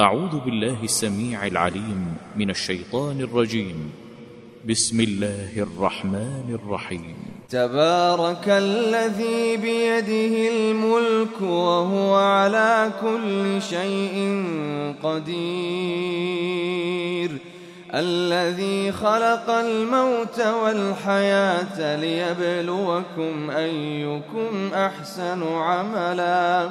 أعوذ بالله السميع العليم من الشيطان الرجيم. بسم الله الرحمن الرحيم. تبارك الذي بيده الملك وهو على كل شيء قدير. الذي خلق الموت والحياة ليبلوكم أيكم أحسن عملا.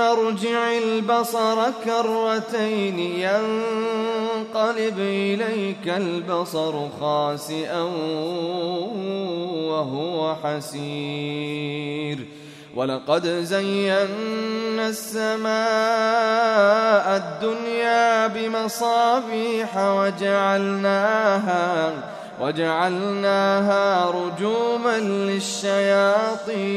ارجع البصر كرتين ينقلب إليك البصر خاسئا وهو حسير. ولقد زينا السماء الدنيا بمصابيح وجعلناها وجعلناها رجوما للشياطين.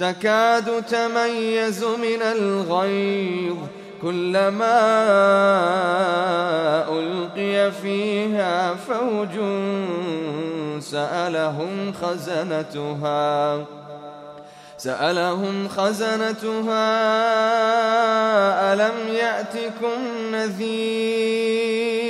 تكاد تميز من الغيظ كلما ألقي فيها فوج سألهم خزنتها سألهم خزنتها ألم يأتكم نذير؟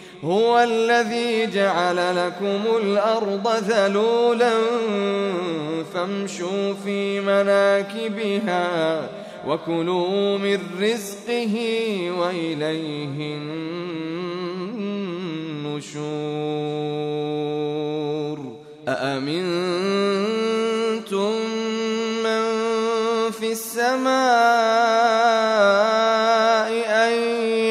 هو الذي جعل لكم الأرض ذلولا فامشوا في مناكبها وكلوا من رزقه وإليه النشور. أأمنتم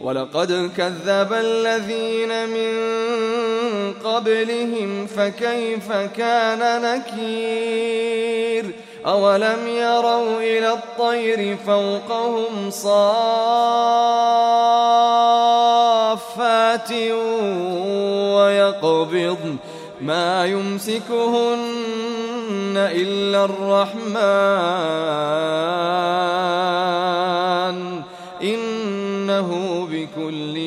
ولقد كذب الذين من قبلهم فكيف كان نكير؟ أولم يروا إلى الطير فوقهم صافات ويقبضن ما يمسكهن إلا الرحمن.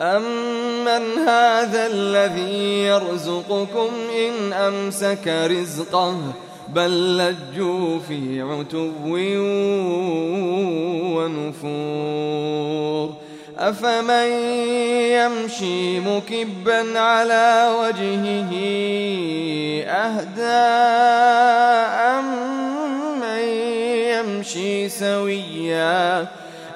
أمن هذا الذي يرزقكم إن أمسك رزقه بل لجوا في عتو ونفور أفمن يمشي مكبا على وجهه أهدى أمن يمشي سويا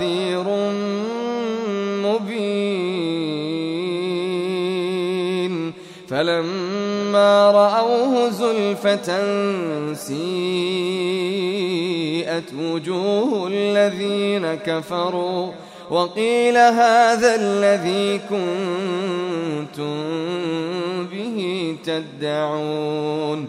نذير مبين. فلما رأوه زلفة سيئت وجوه الذين كفروا وقيل هذا الذي كنتم به تدعون.